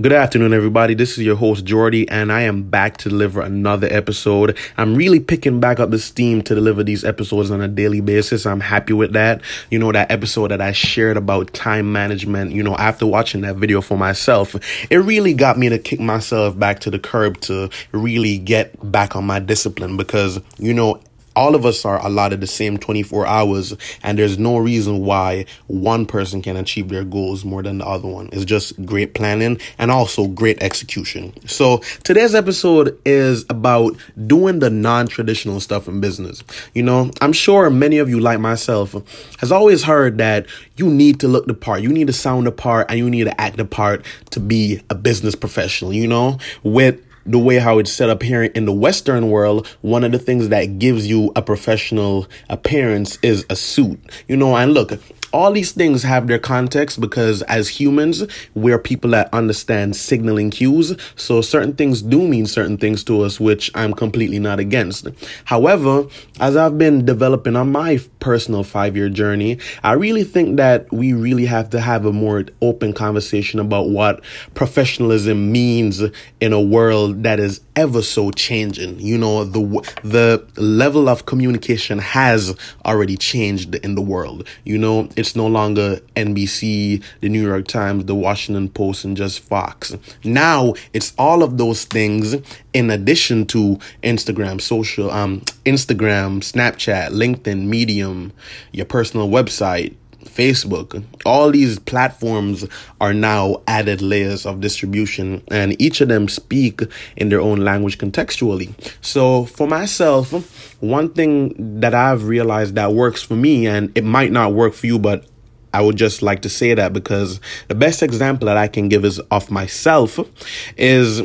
Good afternoon, everybody. This is your host, Jordy, and I am back to deliver another episode. I'm really picking back up the steam to deliver these episodes on a daily basis. I'm happy with that. You know, that episode that I shared about time management, you know, after watching that video for myself, it really got me to kick myself back to the curb to really get back on my discipline because, you know, all of us are allotted the same 24 hours and there's no reason why one person can achieve their goals more than the other one. It's just great planning and also great execution. So today's episode is about doing the non-traditional stuff in business. You know i'm sure many of you like myself has always heard that you need to look the part. You need to sound the part and you need to act the part to be a business professional you know? With the way how it's set up here in the Western world, one of the things that gives you a professional appearance is a suit. You know, and look, all these things have their context because as humans, we're people that understand signaling cues. So certain things do mean certain things to us, which I'm completely not against. However, as I've been developing on my personal five year journey, I really think that we really have to have a more open conversation about what professionalism means in a world that is ever so changing. You know, the, the level of communication has already changed in the world. You know, it's no longer NBC, the New York Times, the Washington Post, and just Fox. Now it's all of those things in addition to Instagram, social, um, Instagram, Snapchat, LinkedIn, Medium, your personal website, Facebook. All these platforms are now added layers of distribution, and each of them speak in their own language contextually. So, for myself, one thing that I've realized that works for me, and it might not work for you, but I would just like to say that because the best example that I can give is of myself is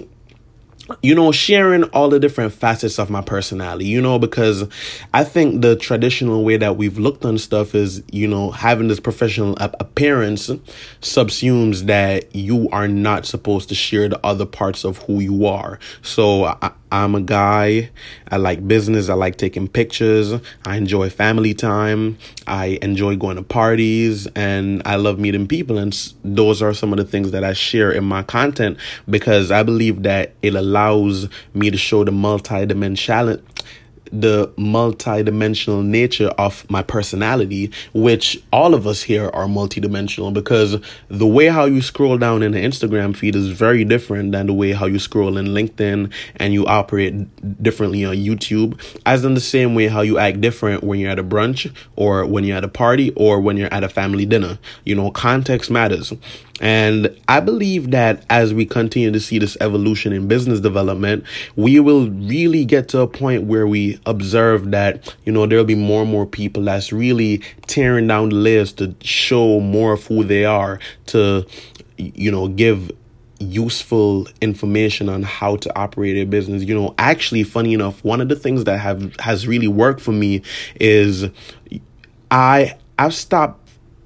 you know, sharing all the different facets of my personality, you know, because I think the traditional way that we've looked on stuff is, you know, having this professional appearance subsumes that you are not supposed to share the other parts of who you are. So I'm a guy. I like business. I like taking pictures. I enjoy family time. I enjoy going to parties and I love meeting people. And those are some of the things that I share in my content because I believe that it allows me to show the multi-dimensional the multidimensional nature of my personality, which all of us here are multidimensional because the way how you scroll down in the Instagram feed is very different than the way how you scroll in LinkedIn and you operate differently on YouTube, as in the same way how you act different when you're at a brunch or when you're at a party or when you're at a family dinner. You know, context matters. And I believe that as we continue to see this evolution in business development, we will really get to a point where we observe that, you know, there'll be more and more people that's really tearing down the layers to show more of who they are, to, you know, give useful information on how to operate a business. You know, actually, funny enough, one of the things that have has really worked for me is I I've stopped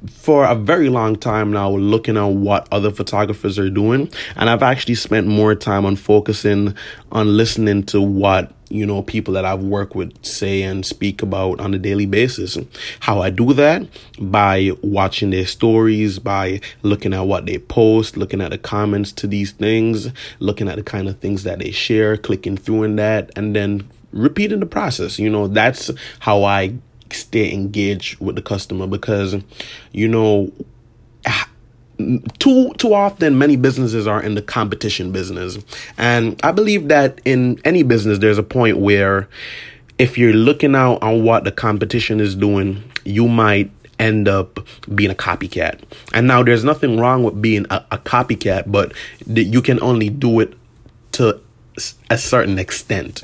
for a very long time now looking at what other photographers are doing. And I've actually spent more time on focusing on listening to what you know people that I've worked with say and speak about on a daily basis. How I do that? By watching their stories by looking at what they post looking at the comments to these things looking at the kind of things that they share clicking through in that and then repeating the process. You know that's how I stay engaged with the customer because you know too too often many businesses are in the competition business. And i believe that in any business there's a point where if you're looking out on what the competition is doing you might end up being a copycat. And now there's nothing wrong with being a, a copycat but you can only do it to a certain extent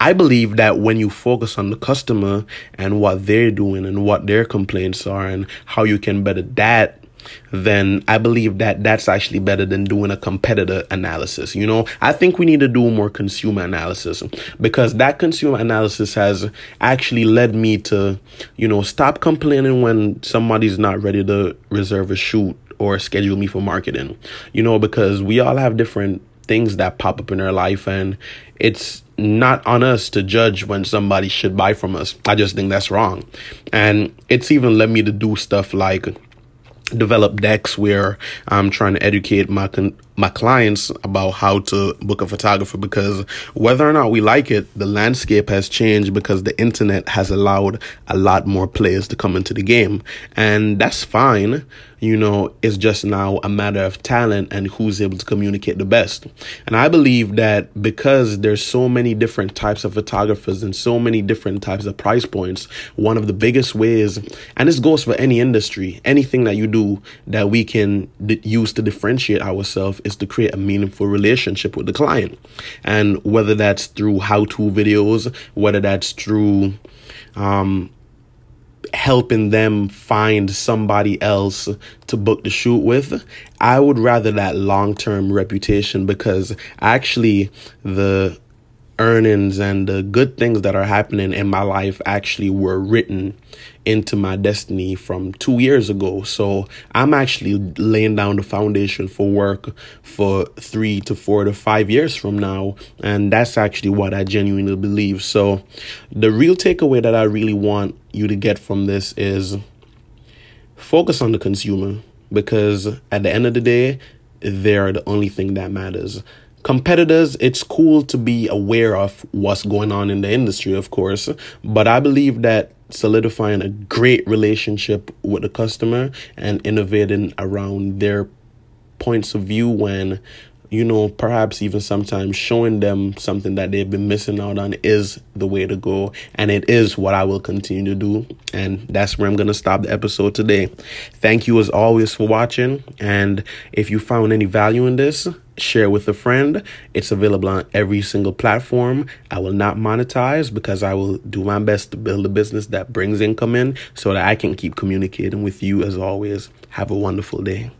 I believe that when you focus on the customer and what they're doing and what their complaints are and how you can better that, then I believe that that's actually better than doing a competitor analysis. You know, I think we need to do more consumer analysis because that consumer analysis has actually led me to, you know, stop complaining when somebody's not ready to reserve a shoot or schedule me for marketing. You know, because we all have different things that pop up in our life and it's not on us to judge when somebody should buy from us. I just think that's wrong. And it's even led me to do stuff like develop decks where I'm trying to educate my con- my clients about how to book a photographer because whether or not we like it, the landscape has changed because the internet has allowed a lot more players to come into the game. And that's fine. You know, it's just now a matter of talent and who's able to communicate the best. And I believe that because there's so many different types of photographers and so many different types of price points, one of the biggest ways, and this goes for any industry, anything that you do that we can use to differentiate ourselves is to create a meaningful relationship with the client. And whether that's through how to videos, whether that's through, um, helping them find somebody else to book the shoot with. I would rather that long term reputation because actually the earnings and the good things that are happening in my life actually were written into my destiny from two years ago. So I'm actually laying down the foundation for work for three to four to five years from now. And that's actually what I genuinely believe. So the real takeaway that I really want you to get from this is focus on the consumer because at the end of the day, they're the only thing that matters competitors, it's cool to be aware of what's going on in the industry, of course. But I believe that solidifying a great relationship with the customer and innovating around their points of view when you know, perhaps even sometimes showing them something that they've been missing out on is the way to go. And it is what I will continue to do. And that's where I'm going to stop the episode today. Thank you as always for watching. And if you found any value in this, share with a friend. It's available on every single platform. I will not monetize because I will do my best to build a business that brings income in so that I can keep communicating with you as always. Have a wonderful day.